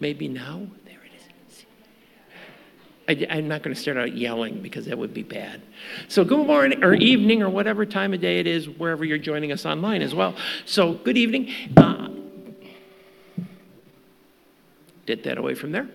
Maybe now? There it is. I, am not going to start out yelling because that would be bad. So, good morning or evening or whatever time of day it is, wherever you're joining us online as well. So, good evening. Uh, get that away from there.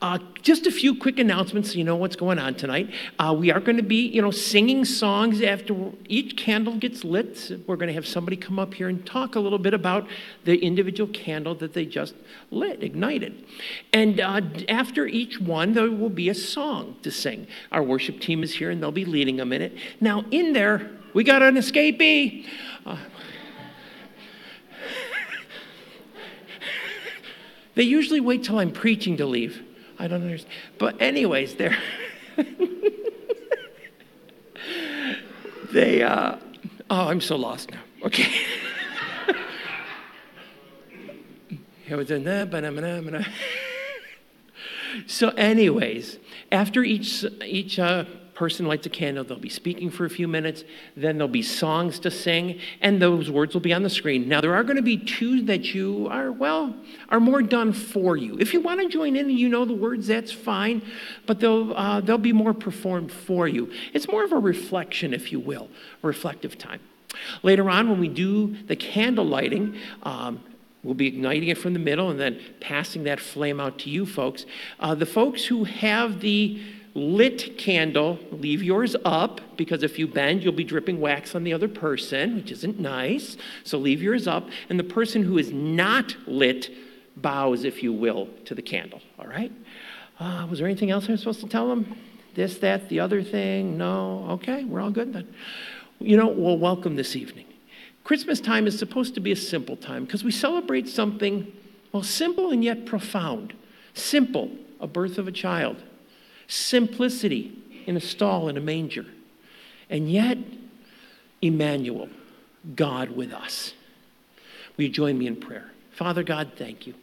Uh, just a few quick announcements so you know what's going on tonight. Uh, we are going to be, you know, singing songs after each candle gets lit. We're going to have somebody come up here and talk a little bit about the individual candle that they just lit, ignited. And uh, after each one, there will be a song to sing. Our worship team is here and they'll be leading them in it. Now, in there, we got an escapee. Uh, they usually wait till I'm preaching to leave. I don't understand. But, anyways, they're. they, uh, oh, I'm so lost now. Okay. so, anyways, after each, each uh, person lights a candle. They'll be speaking for a few minutes. Then there'll be songs to sing, and those words will be on the screen. Now, there are going to be two that you are, well, are more done for you. If you want to join in and you know the words, that's fine, but they'll, uh, they'll be more performed for you. It's more of a reflection, if you will, reflective time. Later on, when we do the candle lighting, um, We'll be igniting it from the middle and then passing that flame out to you folks. Uh, the folks who have the lit candle, leave yours up because if you bend, you'll be dripping wax on the other person, which isn't nice. So leave yours up. And the person who is not lit bows, if you will, to the candle. All right? Uh, was there anything else I was supposed to tell them? This, that, the other thing? No? Okay, we're all good then. You know, well, welcome this evening. Christmas time is supposed to be a simple time because we celebrate something, well, simple and yet profound. Simple, a birth of a child simplicity in a stall in a manger. And yet, Emmanuel, God with us. Will you join me in prayer? Father God, thank you.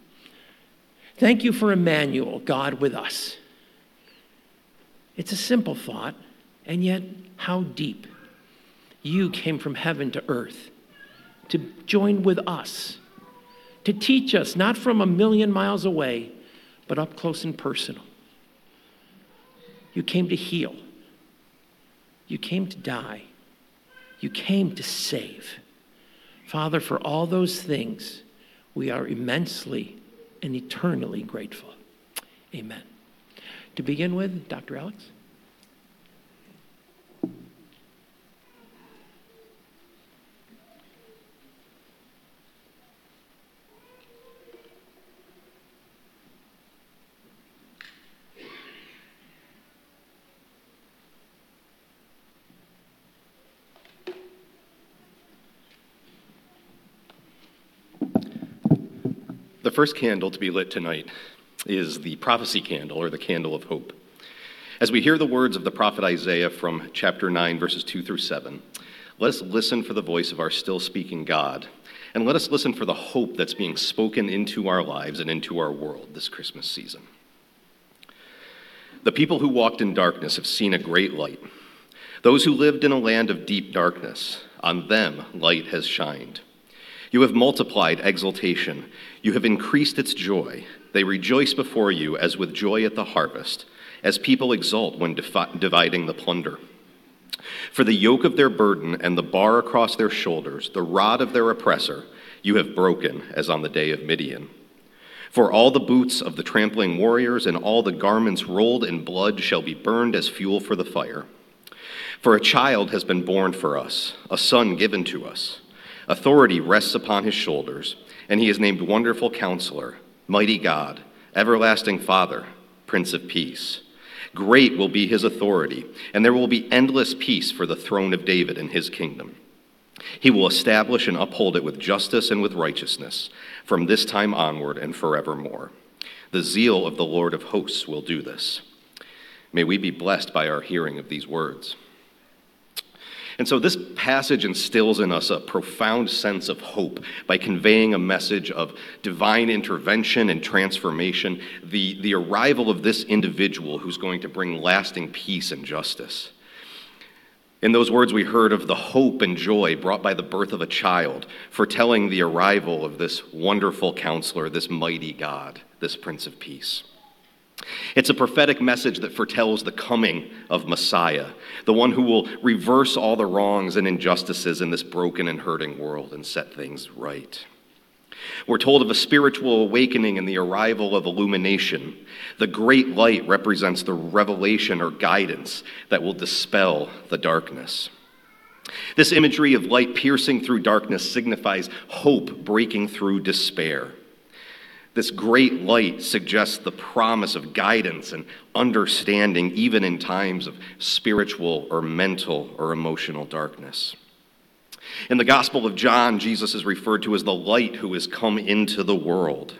Thank you for Emmanuel, God with us. It's a simple thought, and yet how deep. You came from heaven to earth to join with us, to teach us, not from a million miles away, but up close and personal. You came to heal. You came to die. You came to save. Father, for all those things, we are immensely and eternally grateful. Amen. To begin with, Dr. Alex. First candle to be lit tonight is the prophecy candle or the candle of hope. As we hear the words of the prophet Isaiah from chapter 9, verses 2 through 7, let us listen for the voice of our still speaking God, and let us listen for the hope that's being spoken into our lives and into our world this Christmas season. The people who walked in darkness have seen a great light. Those who lived in a land of deep darkness, on them light has shined. You have multiplied exultation. You have increased its joy. They rejoice before you as with joy at the harvest, as people exult when defi- dividing the plunder. For the yoke of their burden and the bar across their shoulders, the rod of their oppressor, you have broken as on the day of Midian. For all the boots of the trampling warriors and all the garments rolled in blood shall be burned as fuel for the fire. For a child has been born for us, a son given to us. Authority rests upon his shoulders, and he is named Wonderful Counselor, Mighty God, Everlasting Father, Prince of Peace. Great will be his authority, and there will be endless peace for the throne of David and his kingdom. He will establish and uphold it with justice and with righteousness from this time onward and forevermore. The zeal of the Lord of hosts will do this. May we be blessed by our hearing of these words. And so this passage instills in us a profound sense of hope by conveying a message of divine intervention and transformation, the, the arrival of this individual who's going to bring lasting peace and justice. In those words, we heard of the hope and joy brought by the birth of a child, foretelling the arrival of this wonderful counselor, this mighty God. this Prince of Peace. It's a prophetic message that foretells the coming of Messiah, the one who will reverse all the wrongs and injustices in this broken and hurting world and set things right. We're told of a spiritual awakening and the arrival of illumination. The great light represents the revelation or guidance that will dispel the darkness. This imagery of light piercing through darkness signifies hope breaking through despair. This great light suggests the promise of guidance and understanding, even in times of spiritual or mental or emotional darkness. In the Gospel of John, Jesus is referred to as the light who has come into the world.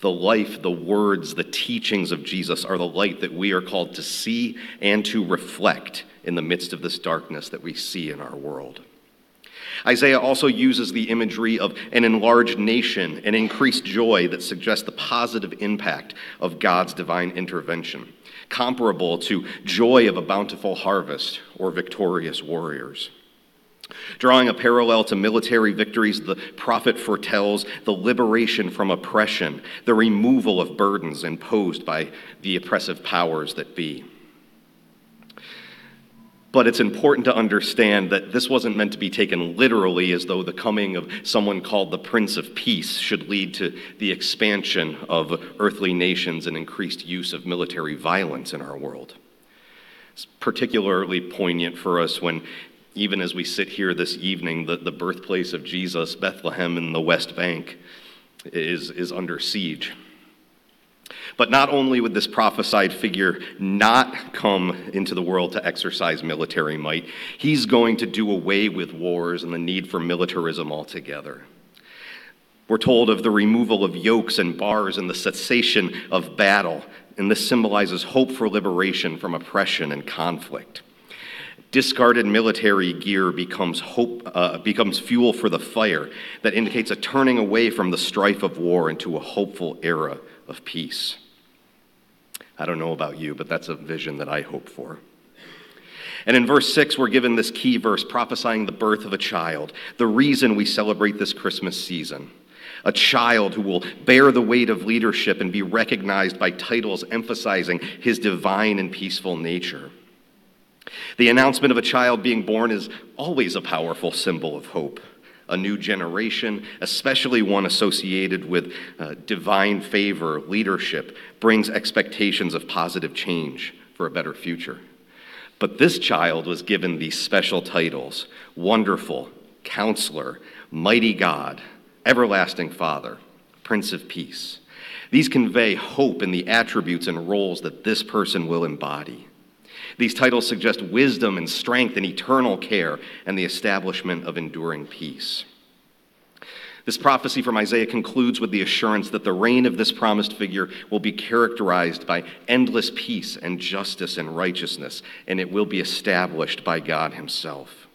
The life, the words, the teachings of Jesus are the light that we are called to see and to reflect in the midst of this darkness that we see in our world. Isaiah also uses the imagery of an enlarged nation and increased joy that suggests the positive impact of God's divine intervention, comparable to joy of a bountiful harvest or victorious warriors. Drawing a parallel to military victories, the prophet foretells the liberation from oppression, the removal of burdens imposed by the oppressive powers that be. But it's important to understand that this wasn't meant to be taken literally as though the coming of someone called the Prince of Peace should lead to the expansion of earthly nations and increased use of military violence in our world. It's particularly poignant for us when, even as we sit here this evening, the, the birthplace of Jesus, Bethlehem in the West Bank, is, is under siege. But not only would this prophesied figure not come into the world to exercise military might, he's going to do away with wars and the need for militarism altogether. We're told of the removal of yokes and bars and the cessation of battle, and this symbolizes hope for liberation from oppression and conflict. Discarded military gear becomes, hope, uh, becomes fuel for the fire that indicates a turning away from the strife of war into a hopeful era of peace. I don't know about you, but that's a vision that I hope for. And in verse 6, we're given this key verse prophesying the birth of a child, the reason we celebrate this Christmas season. A child who will bear the weight of leadership and be recognized by titles emphasizing his divine and peaceful nature. The announcement of a child being born is always a powerful symbol of hope a new generation, especially one associated with uh, divine favor, leadership, brings expectations of positive change for a better future. But this child was given these special titles Wonderful, Counselor, Mighty God, Everlasting Father, Prince of Peace. These convey hope in the attributes and roles that this person will embody. These titles suggest wisdom and strength and eternal care and the establishment of enduring peace. This prophecy from Isaiah concludes with the assurance that the reign of this promised figure will be characterized by endless peace and justice and righteousness, and it will be established by God Himself.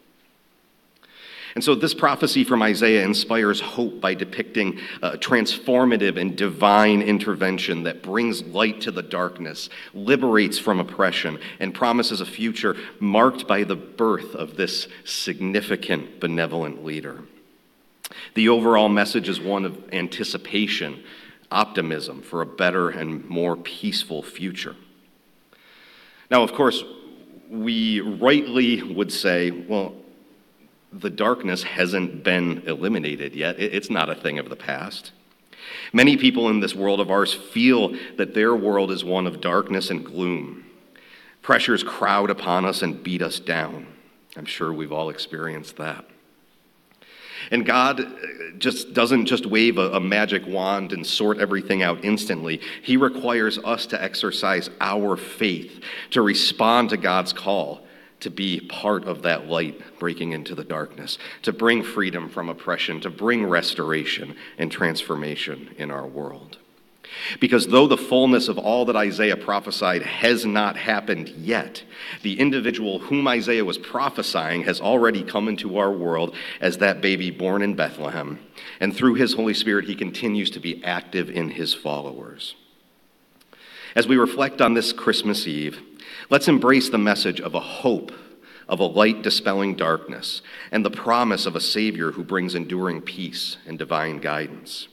And so, this prophecy from Isaiah inspires hope by depicting a transformative and divine intervention that brings light to the darkness, liberates from oppression, and promises a future marked by the birth of this significant, benevolent leader. The overall message is one of anticipation, optimism for a better and more peaceful future. Now, of course, we rightly would say, well, the darkness hasn't been eliminated yet. It's not a thing of the past. Many people in this world of ours feel that their world is one of darkness and gloom. Pressures crowd upon us and beat us down. I'm sure we've all experienced that. And God uh, just doesn't just wave a, a, magic wand and sort everything out instantly. He requires us to exercise our faith, to respond to God's call, to be part of that light breaking into the darkness, to bring freedom from oppression, to bring restoration and transformation in our world. Because though the fullness of all that Isaiah prophesied has not happened yet, the individual whom Isaiah was prophesying has already come into our world as that baby born in Bethlehem. And through his Holy Spirit, he continues to be active in his followers. As we reflect on this Christmas Eve, Let's embrace the message of a hope, of a light dispelling darkness, and the promise of a Savior who brings enduring peace and divine guidance.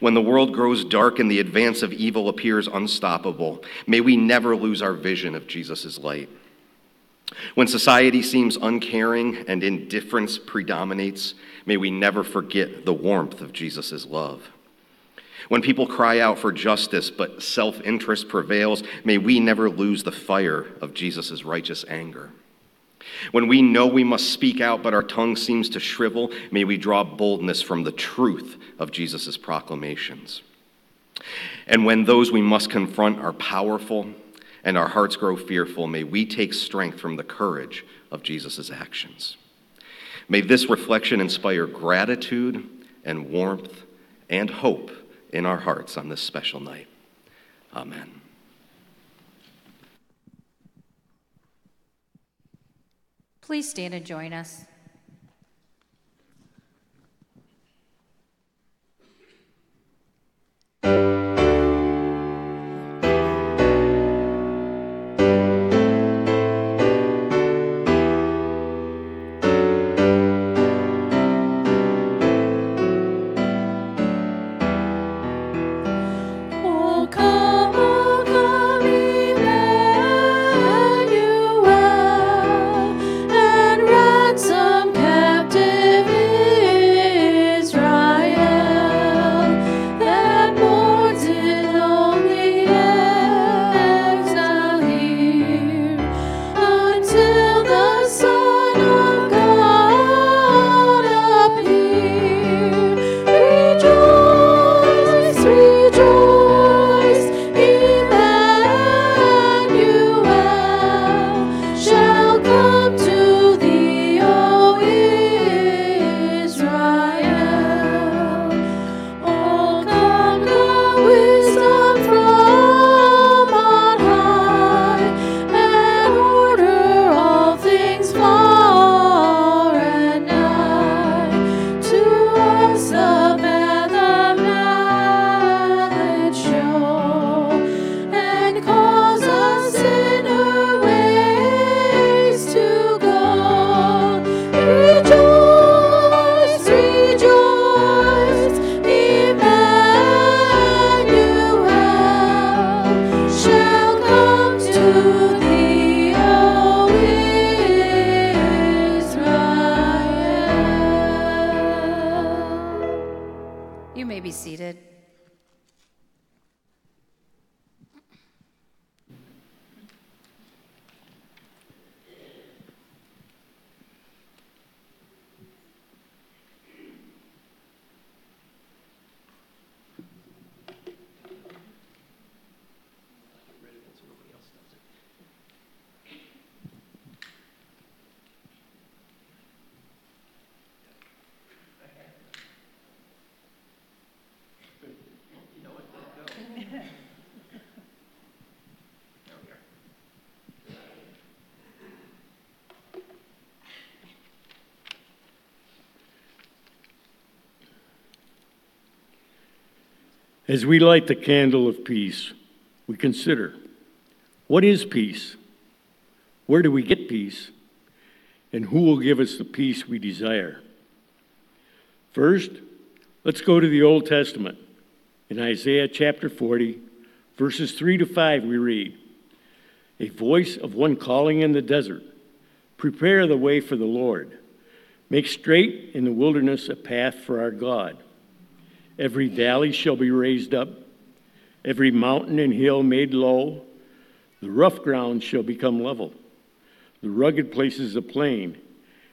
When the world grows dark and the advance of evil appears unstoppable, may we never lose our vision of Jesus' light. When society seems uncaring and indifference predominates, may we never forget the warmth of Jesus' love. When people cry out for justice but self interest prevails, may we never lose the fire of Jesus' righteous anger. When we know we must speak out but our tongue seems to shrivel, may we draw boldness from the truth of Jesus' proclamations. And when those we must confront are powerful and our hearts grow fearful, may we take strength from the courage of Jesus' actions. May this reflection inspire gratitude and warmth and hope in our hearts on this special night. Amen. Please stand and join us. As we light the candle of peace, we consider what is peace? Where do we get peace? And who will give us the peace we desire? First, let's go to the Old Testament. In Isaiah chapter 40, verses 3 to 5, we read A voice of one calling in the desert, Prepare the way for the Lord. Make straight in the wilderness a path for our God. Every valley shall be raised up, every mountain and hill made low. The rough ground shall become level, the rugged places a plain,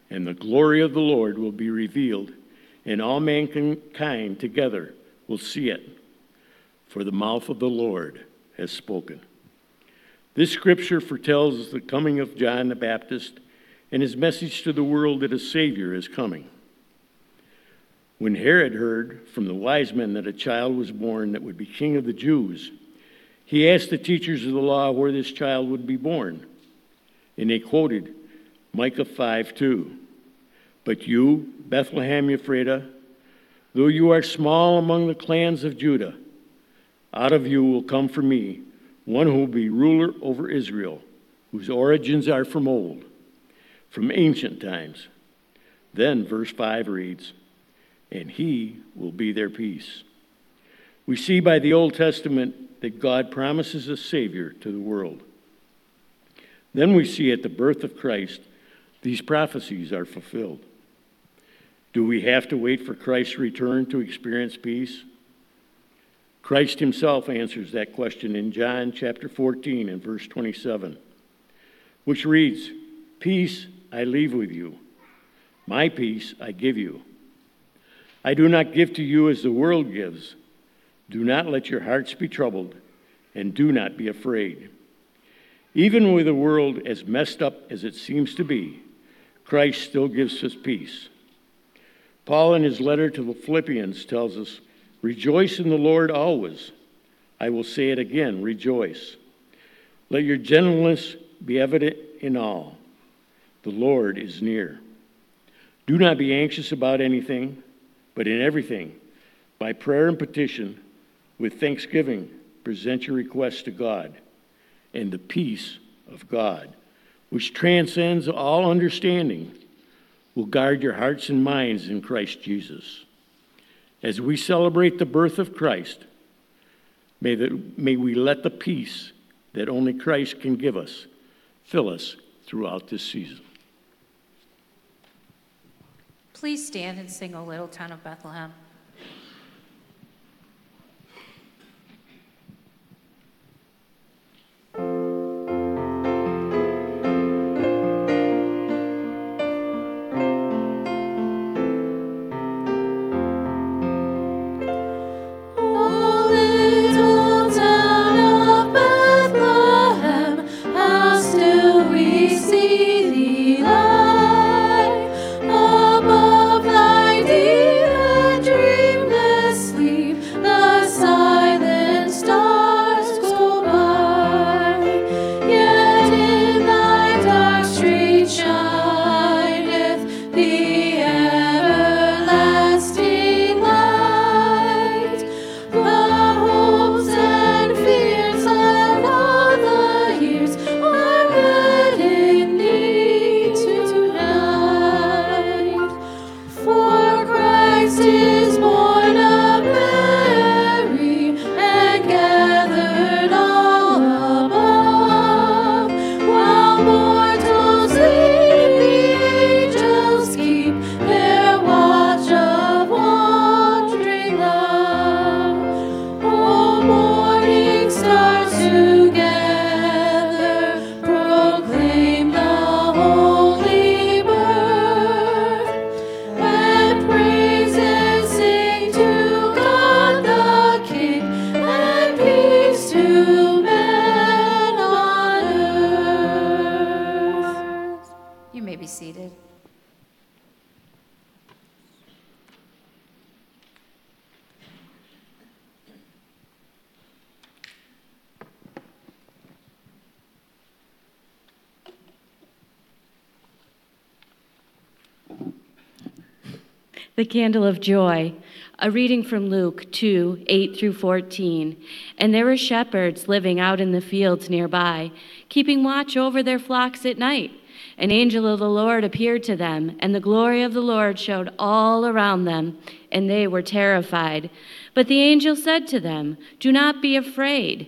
and the glory of the Lord will be revealed, and all mankind together will see it. For the mouth of the Lord has spoken. This scripture foretells the coming of John the Baptist and his message to the world that a Savior is coming. When Herod heard from the wise men that a child was born that would be king of the Jews, he asked the teachers of the law where this child would be born. And they quoted Micah 5 2. But you, Bethlehem Ephrathah, though you are small among the clans of Judah, out of you will come for me one who will be ruler over Israel, whose origins are from old, from ancient times. Then verse 5 reads, And he will be their peace. We see by the Old Testament that God promises a Savior to the world. Then we see at the birth of Christ, these prophecies are fulfilled. Do we have to wait for Christ's return to experience peace? Christ himself answers that question in John chapter 14 and verse 27, which reads, Peace I leave with you, my peace I give you. I do not give to you as the world gives. Do not let your hearts be troubled, and do not be afraid. Even with a world as messed up as it seems to be, Christ still gives us peace. Paul, in his letter to the Philippians, tells us, Rejoice in the Lord always. I will say it again, rejoice. Let your gentleness be evident in all. The Lord is near. Do not be anxious about anything, but in everything, by prayer and petition, with thanksgiving, present your requests to God, and the peace of God, which transcends all understanding, will guard your hearts and minds in Christ Jesus. As we celebrate the birth of Christ, may, the, may we let the peace that only Christ can give us fill us throughout this season. Please stand and sing O Little Town of Bethlehem. Candle of Joy, a reading from Luke 2 8 through 14. And there were shepherds living out in the fields nearby, keeping watch over their flocks at night. An angel of the Lord appeared to them, and the glory of the Lord showed all around them, and they were terrified. But the angel said to them, Do not be afraid.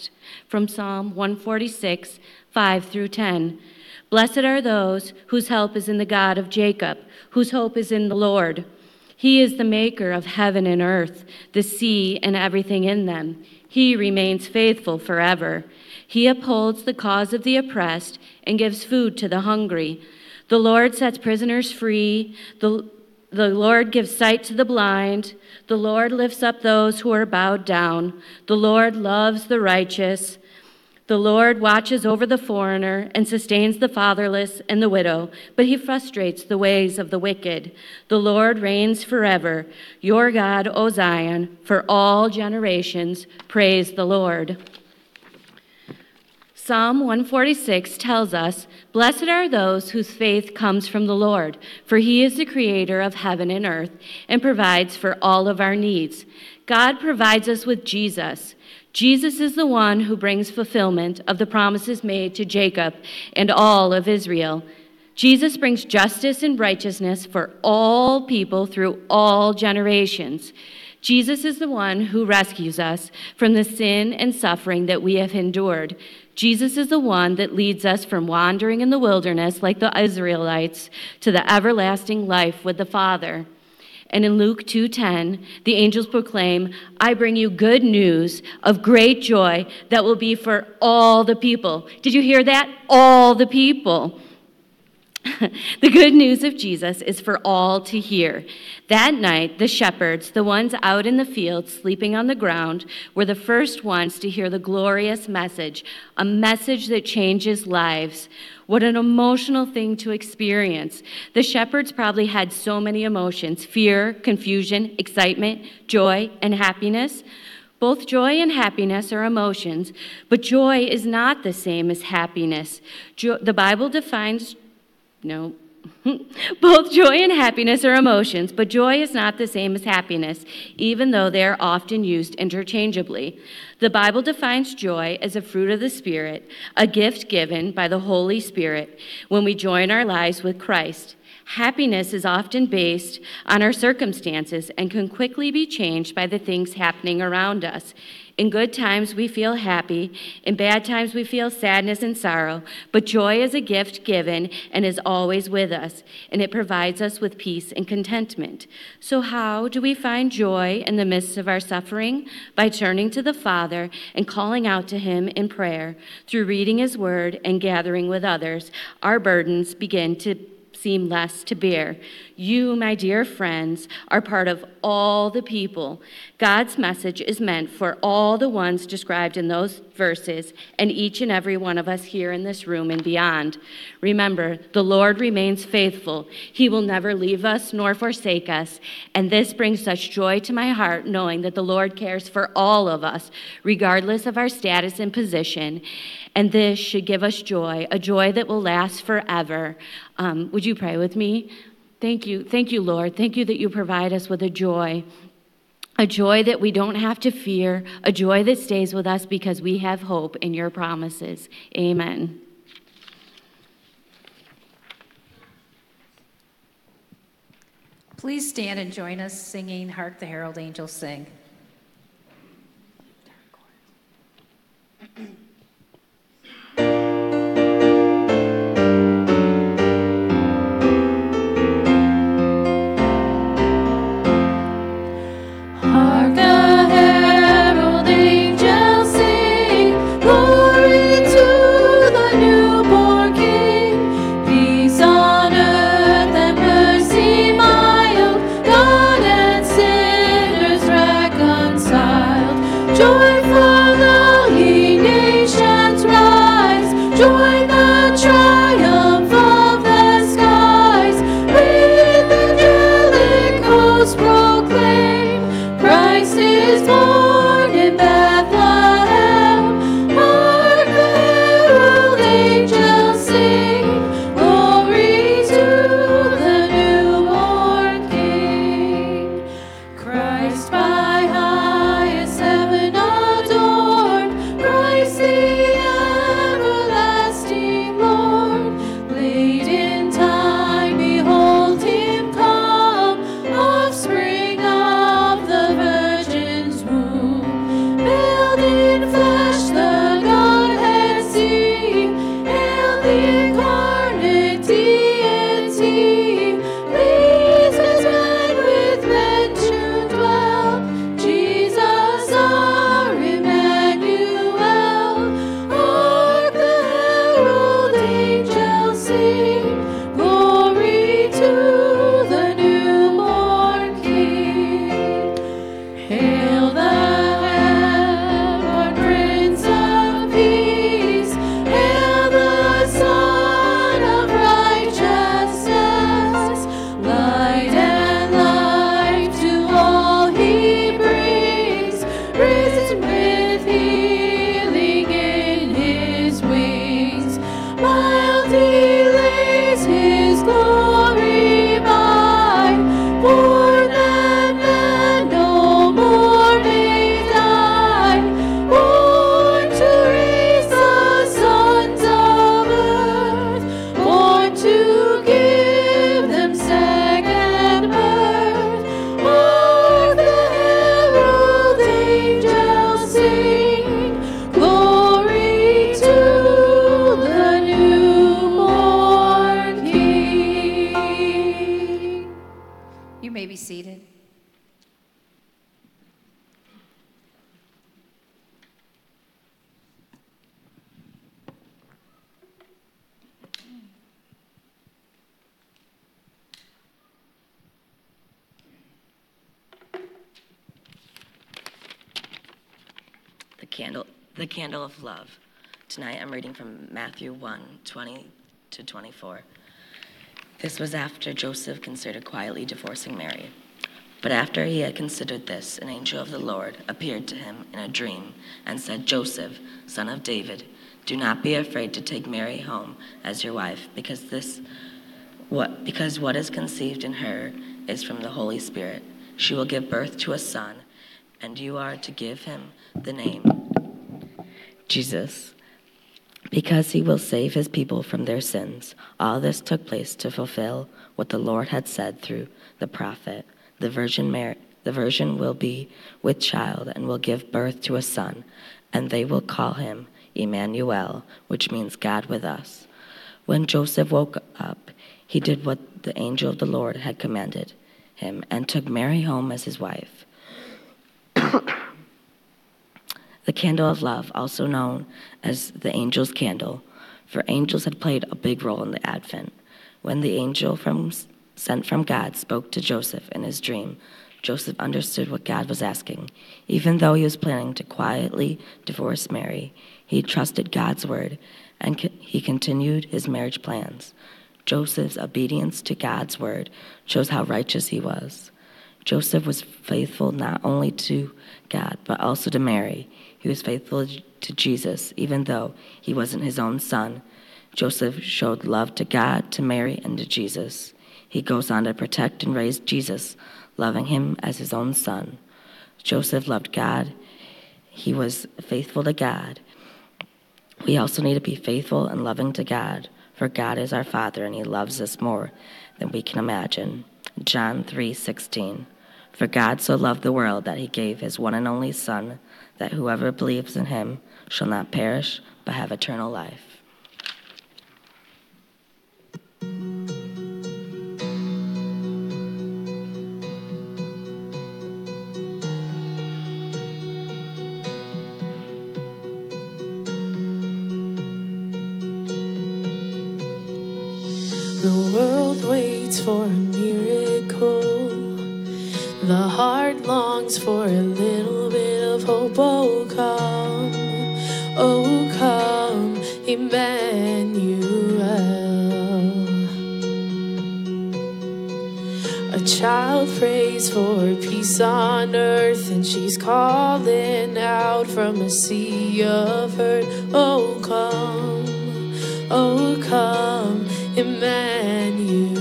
from Psalm 146, 5 through 10. Blessed are those whose help is in the God of Jacob, whose hope is in the Lord. He is the maker of heaven and earth, the sea and everything in them. He remains faithful forever. He upholds the cause of the oppressed and gives food to the hungry. The Lord sets prisoners free. The, the Lord gives sight to the blind. The Lord lifts up those who are bowed down. The Lord loves the righteous. The Lord watches over the foreigner and sustains the fatherless and the widow, but he frustrates the ways of the wicked. The Lord reigns forever. Your God, O Zion, for all generations, praise the Lord. Psalm 146 tells us, Blessed are those whose faith comes from the Lord, for he is the creator of heaven and earth and provides for all of our needs. God provides us with Jesus. Jesus is the one who brings fulfillment of the promises made to Jacob and all of Israel. Jesus brings justice and righteousness for all people through all generations. Jesus is the one who rescues us from the sin and suffering that we have endured. Jesus is the one that leads us from wandering in the wilderness like the Israelites to the everlasting life with the Father. And in Luke 2:10, the angels proclaim, "I bring you good news of great joy that will be for all the people." Did you hear that? All the people. the good news of Jesus is for all to hear. That night, the shepherds, the ones out in the fields sleeping on the ground, were the first ones to hear the glorious message, a message that changes lives. What an emotional thing to experience. The shepherds probably had so many emotions fear, confusion, excitement, joy, and happiness. Both joy and happiness are emotions, but joy is not the same as happiness. Jo- the Bible defines no. Both joy and happiness are emotions, but joy is not the same as happiness, even though they are often used interchangeably. The Bible defines joy as a fruit of the Spirit, a gift given by the Holy Spirit when we join our lives with Christ. Happiness is often based on our circumstances and can quickly be changed by the things happening around us. In good times, we feel happy. In bad times, we feel sadness and sorrow. But joy is a gift given and is always with us, and it provides us with peace and contentment. So, how do we find joy in the midst of our suffering? By turning to the Father and calling out to Him in prayer. Through reading His Word and gathering with others, our burdens begin to seem less to bear. You, my dear friends, are part of all the people. God's message is meant for all the ones described in those verses and each and every one of us here in this room and beyond. Remember, the Lord remains faithful. He will never leave us nor forsake us. And this brings such joy to my heart knowing that the Lord cares for all of us, regardless of our status and position. And this should give us joy, a joy that will last forever. Um, would you pray with me? Thank you. Thank you, Lord. Thank you that you provide us with a joy. A joy that we don't have to fear, a joy that stays with us because we have hope in your promises. Amen. Please stand and join us singing Hark the Herald Angels Sing. Love. Tonight I'm reading from Matthew 1 20 to 24. This was after Joseph considered quietly divorcing Mary. But after he had considered this, an angel of the Lord appeared to him in a dream and said, Joseph, son of David, do not be afraid to take Mary home as your wife, because this what because what is conceived in her is from the Holy Spirit. She will give birth to a son, and you are to give him the name Jesus, because he will save his people from their sins. All this took place to fulfill what the Lord had said through the prophet. The virgin Mary, the virgin will be with child and will give birth to a son, and they will call him Emmanuel, which means God with us. When Joseph woke up, he did what the angel of the Lord had commanded him and took Mary home as his wife. the candle of love, also known as the angel's candle, for angels had played a big role in the Advent. When the angel from, sent from God spoke to Joseph in his dream, Joseph understood what God was asking. Even though he was planning to quietly divorce Mary, he trusted God's word and he continued his marriage plans. Joseph's obedience to God's word shows how righteous he was. Joseph was faithful not only to God, but also to Mary. He was faithful to Jesus, even though he wasn't his own son. Joseph showed love to God, to Mary, and to Jesus. He goes on to protect and raise Jesus, loving him as his own son. Joseph loved God. He was faithful to God. We also need to be faithful and loving to God, for God is our Father and he loves us more than we can imagine. John 3:16. For God so loved the world that he gave his one and only son that whoever believes in him shall not perish but have eternal life. The world waits for a miracle. The heart longs for a little of hope. Oh, come, oh, come, Emmanuel. A child prays for peace on earth, and she's calling out from a sea of hurt. Oh, come, oh, come, Emmanuel.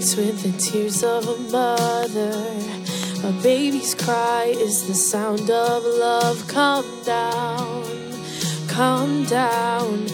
Breaks with the tears of a mother. A baby's cry is the sound of love. Come down, come down,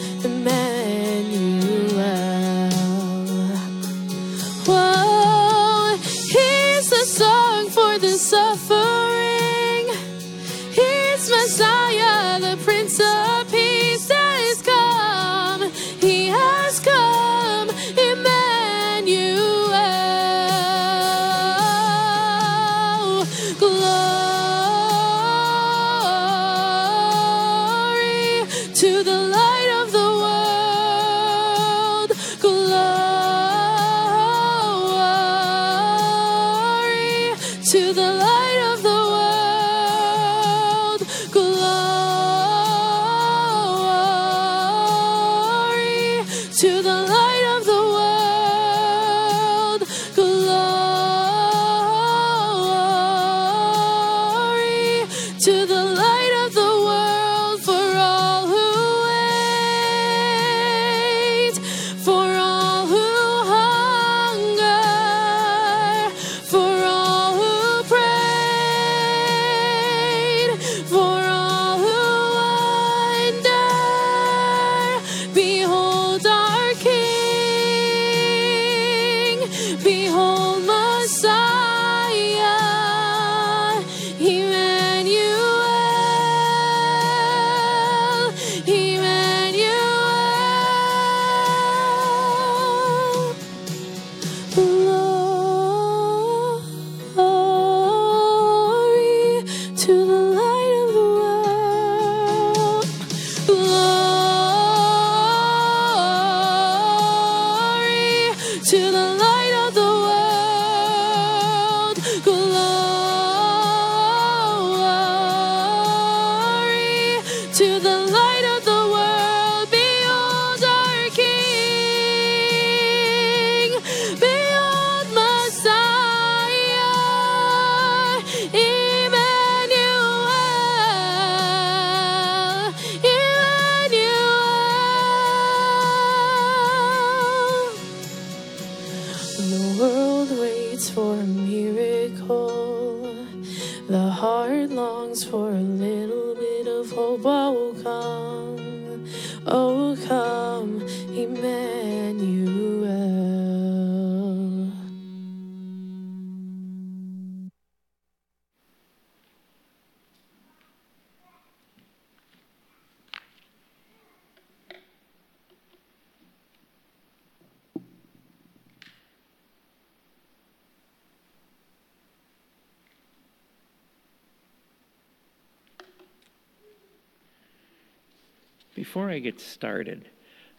Before I get started,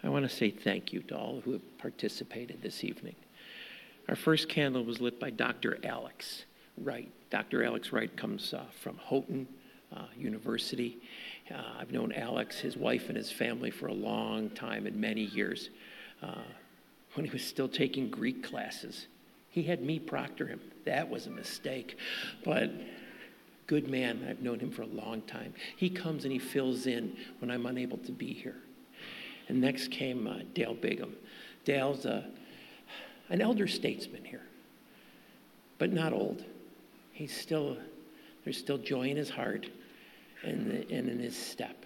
I want to say thank you to all who have participated this evening. Our first candle was lit by Dr. Alex Wright. Dr. Alex Wright comes uh, from Houghton uh, University. Uh, I've known Alex, his wife, and his family for a long time and many years. Uh, when he was still taking Greek classes, he had me proctor him. That was a mistake. But good man. I've known him for a long time. He comes and he fills in when I'm unable to be here. And next came uh, Dale Bigham. Dale's a, an elder statesman here, but not old. He's still, there's still joy in his heart and, and in his step.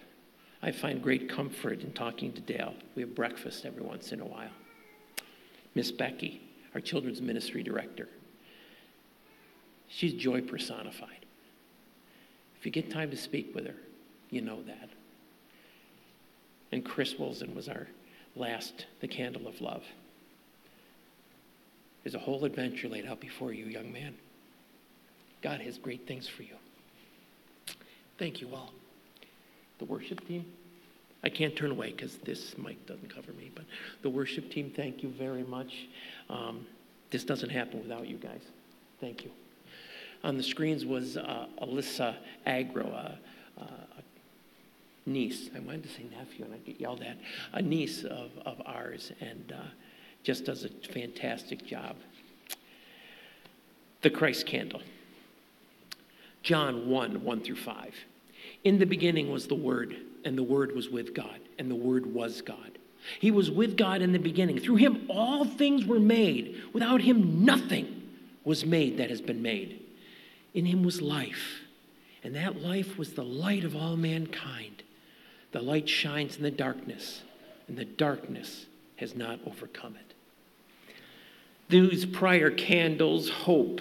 I find great comfort in talking to Dale. We have breakfast every once in a while. Miss Becky, our children's ministry director. She's joy personified. If you get time to speak with her, you know that. And Chris Wilson was our last, the candle of love. There's a whole adventure laid out before you, young man. God has great things for you. Thank you all. The worship team, I can't turn away because this mic doesn't cover me, but the worship team, thank you very much. Um, this doesn't happen without you guys. Thank you. On the screens was uh, Alyssa Agro, a, a niece. I wanted to say nephew, and I get yelled at. A niece of, of ours, and uh, just does a fantastic job. The Christ candle. John 1 1 through 5. In the beginning was the Word, and the Word was with God, and the Word was God. He was with God in the beginning. Through him, all things were made. Without him, nothing was made that has been made. In him was life, and that life was the light of all mankind. The light shines in the darkness, and the darkness has not overcome it. These prior candles, hope,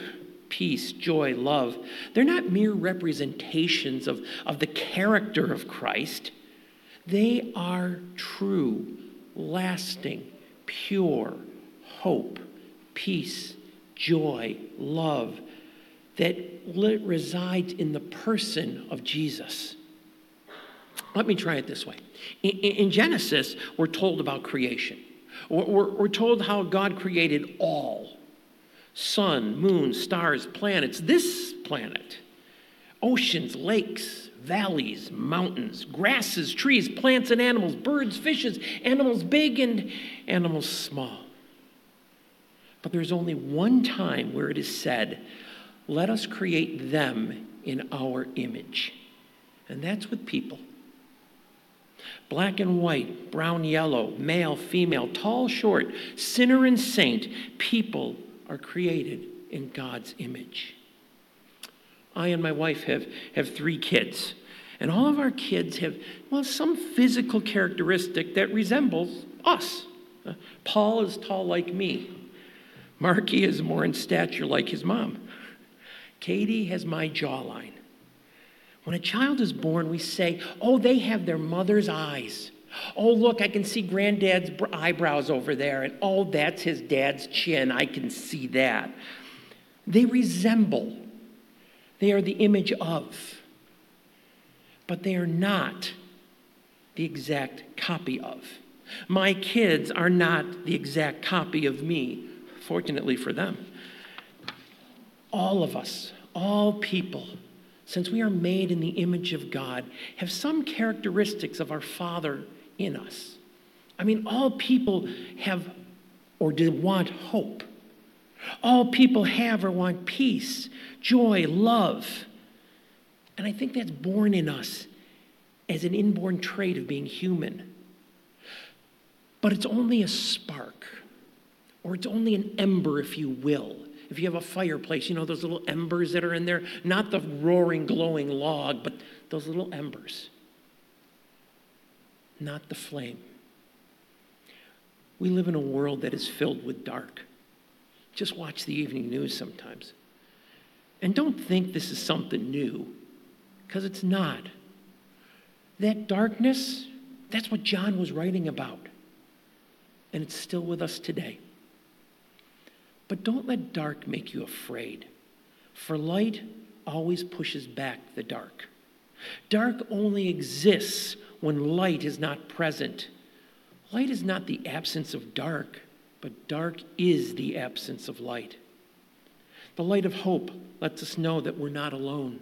peace, joy, love, they're not mere representations of, of the character of Christ. They are true, lasting, pure hope, peace, joy, love that resides in the person of Jesus. Let me try it this way. In, Genesis, we're told about creation. We're told how God created all sun, moon, stars, planets, this planet, oceans, lakes, valleys, mountains, grasses, trees, plants, and animals, birds, fishes, animals big and animals small. But there's only one time where it is said, let us create them in our image. And that's with people. Black and white, brown, yellow, male, female, tall, short, sinner and saint, people are created in God's image. I and my wife have, have three kids, and all of our kids have, well, some physical characteristic that resembles us. Uh, Paul is tall like me. Marky is more in stature like his mom. Katie has my jawline. When a child is born, we say, oh, they have their mother's eyes. Oh, look, I can see granddad's eyebrows over there, and oh, that's his dad's chin. I can see that. They resemble, they are the image of, but they are not the exact copy of. My kids are not the exact copy of me, fortunately for them. All of us, all people, since we are made in the image of God, have some characteristics of our Father in us. I mean, all people have or did want hope. All people have or want peace, joy, love. And I think that's born in us as an inborn trait of being human. But it's only a spark, or it's only an ember, if you will. If you have a fireplace, you know those little embers that are in there? Not the roaring, glowing log, but those little embers. Not the flame. We live in a world that is filled with dark. Just watch the evening news sometimes. And don't think this is something new, because it's not. That darkness, that's what John was writing about. And it's still with us today. But don't let dark make you afraid, for light always pushes back the dark. Dark only exists when light is not present. Light is not the absence of dark, but dark is the absence of light. The light of hope lets us know that we're not alone,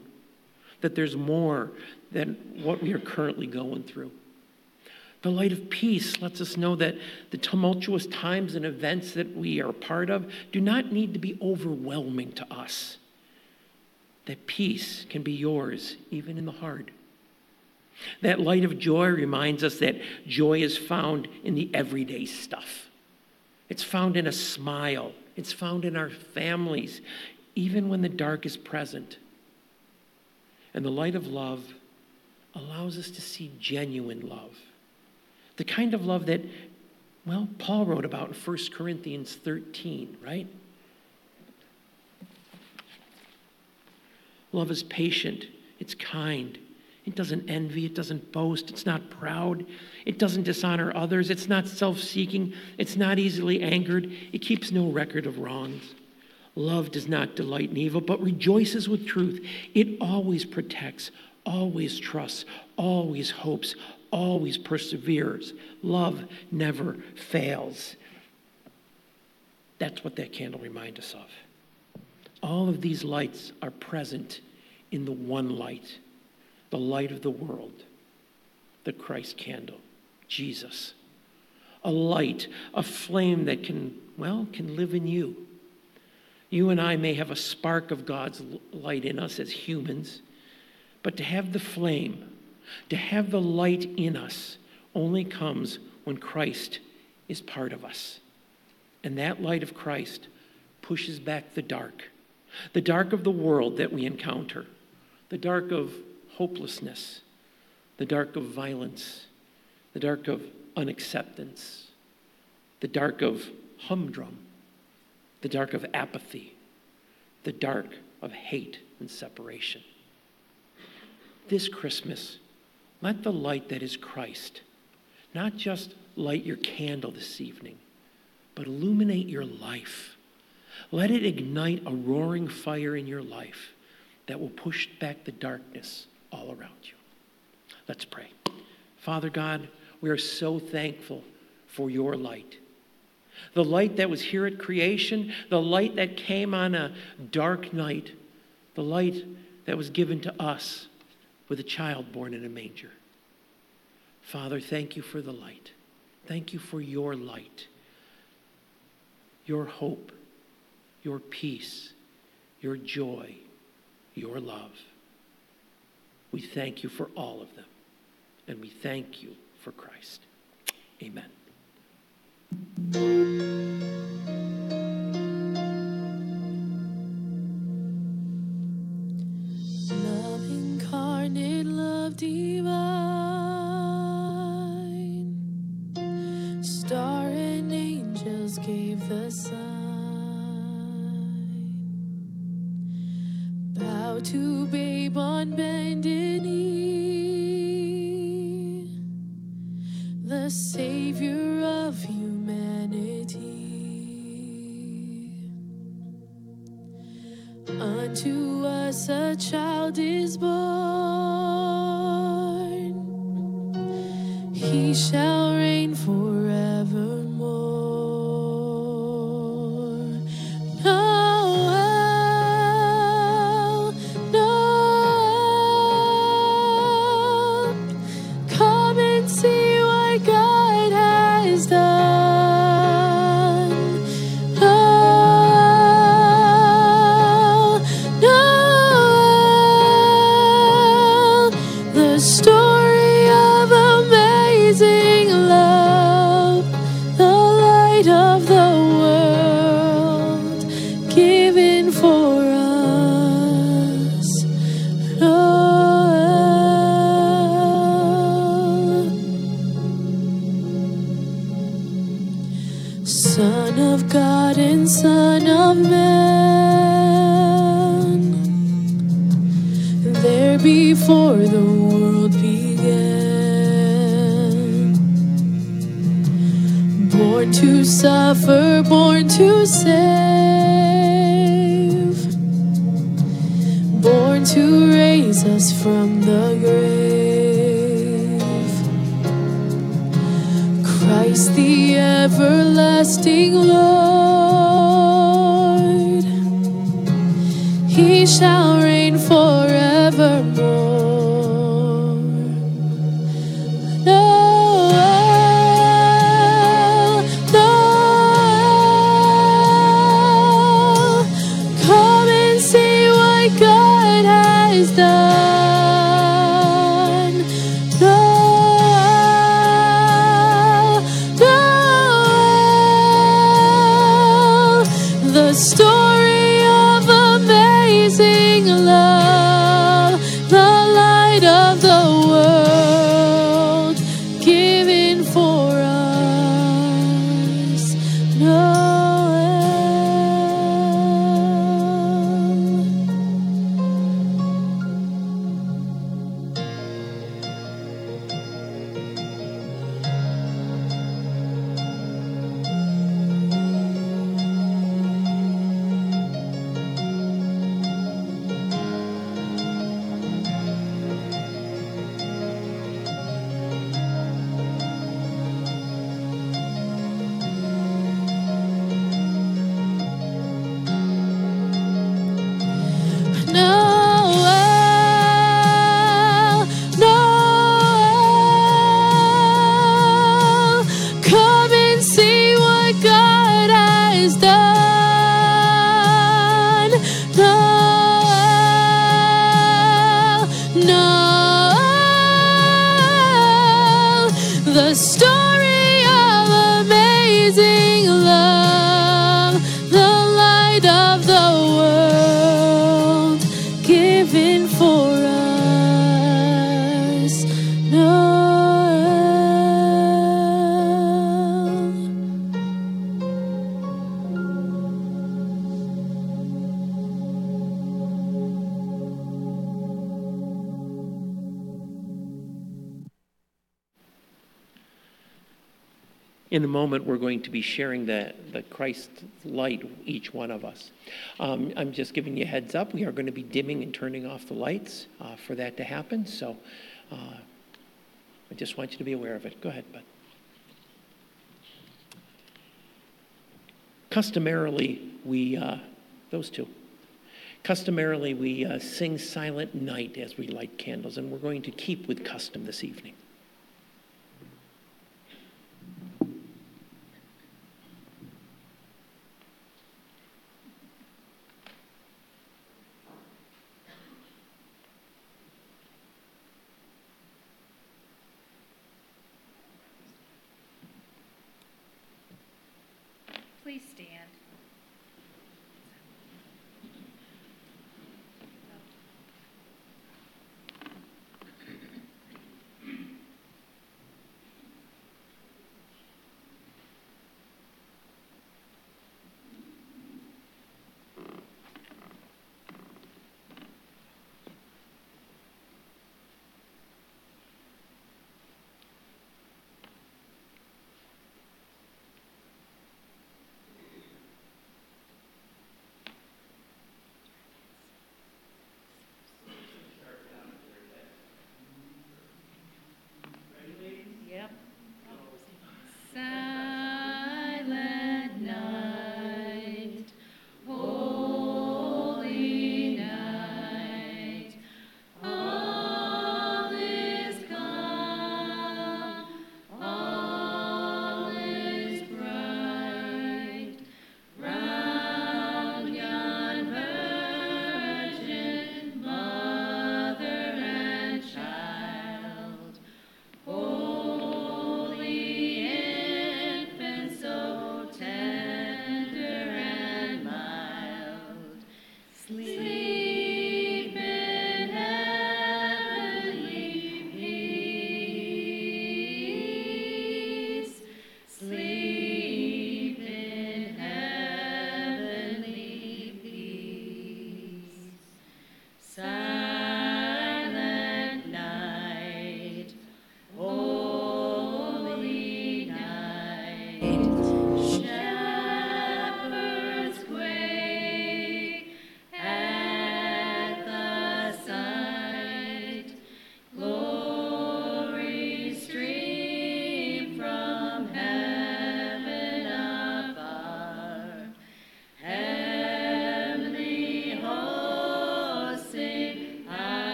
that there's more than what we are currently going through. The light of peace lets us know that the tumultuous times and events that we are part of do not need to be overwhelming to us. That peace can be yours even in the hard. That light of joy reminds us that joy is found in the everyday stuff. It's found in a smile, it's found in our families, even when the dark is present. And the light of love allows us to see genuine love the kind of love that, well, Paul wrote about in 1 Corinthians 13, right? Love is patient, it's kind. It doesn't envy, it doesn't boast, it's not proud, it doesn't dishonor others, it's not self seeking, it's not easily angered, it keeps no record of wrongs. Love does not delight in evil, but rejoices with truth. It always protects, always trusts, always hopes, always perseveres. Love never fails. That's what that candle reminds us of. All of these lights are present in the one light, the light of the world, the Christ candle, Jesus. A light, a flame that can, well, can live in you. You and I may have a spark of God's light in us as humans, but to have the flame, to have the light in us only comes when Christ is part of us. And that light of Christ pushes back the dark, the dark of the world that we encounter, the dark of hopelessness, the dark of violence, the dark of unacceptance, the dark of humdrum, the dark of apathy, the dark of hate and separation. This Christmas, let the light that is Christ not just light your candle this evening, but illuminate your life. Let it ignite a roaring fire in your life that will push back the darkness all around you. Let's pray. Father God, we are so thankful for your light. The light that was here at creation, the light that came on a dark night, the light that was given to us with a child born in a manger. Father, thank you for the light. Thank you for your light, your hope, your peace, your joy, your love. We thank you for all of them, and we thank you for Christ. Amen. incarnate love divine. Star and angels gave the sign. Bow to babe on bended knee. The savior of humanity. Unto us a child is born. He shall Son of God and Son of Man, there before the world began. Born to suffer, born to save, born to raise us from In a moment, we're going to be sharing the, the Christ light, each one of us. Um, I'm just giving you a heads up. We are going to be dimming and turning off the lights uh, for that to happen. So uh, I just want you to be aware of it. Go ahead, bud. Customarily, we, uh, those two. Customarily, we uh, sing Silent Night as we light candles, and we're going to keep with custom this evening.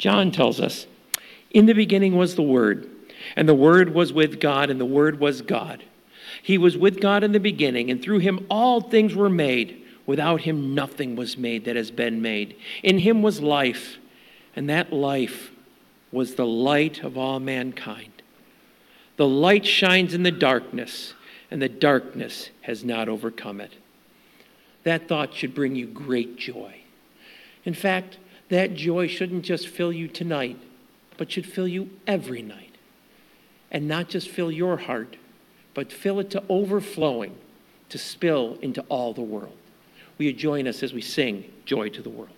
John tells us, In the beginning was the Word, and the Word was with God, and the Word was God. He was with God in the beginning, and through him all things were made. Without him, nothing was made that has been made. In him was life, and that life was the light of all mankind. The light shines in the darkness, and the darkness has not overcome it. That thought should bring you great joy. In fact, that joy shouldn't just fill you tonight, but should fill you every night. And not just fill your heart, but fill it to overflowing to spill into all the world. Will you join us as we sing Joy to the World?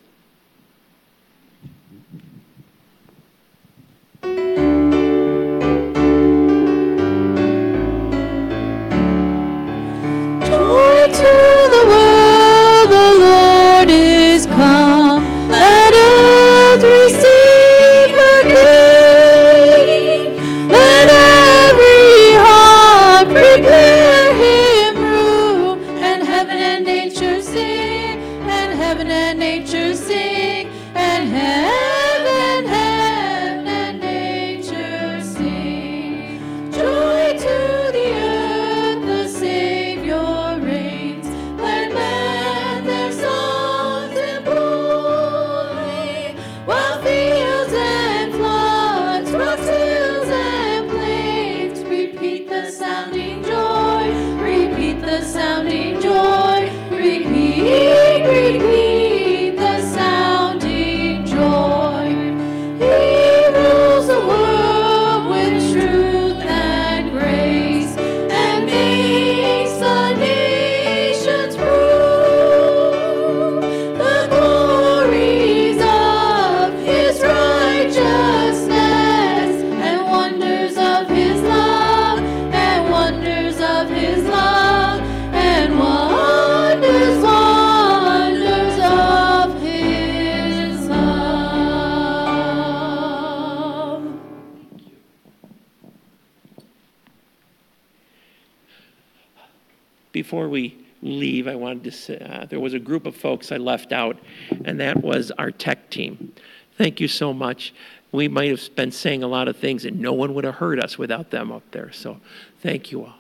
Before we leave, I wanted to say uh, there was a group of folks I left out, and that was our tech team. Thank you so much. We might have been saying a lot of things, and no one would have heard us without them up there. So thank you all.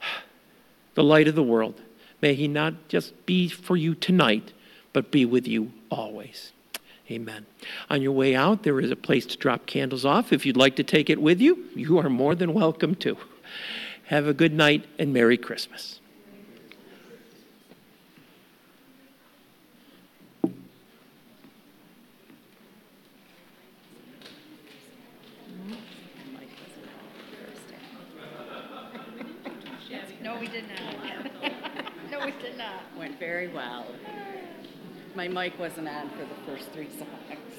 The light of the world. May he not just be for you tonight, but be with you always. Amen. On your way out, there is a place to drop candles off. If you'd like to take it with you, you are more than welcome to. Have a good night and Merry Christmas. No, we did not. No, we did not. Went very well. My mic wasn't on for the first three songs.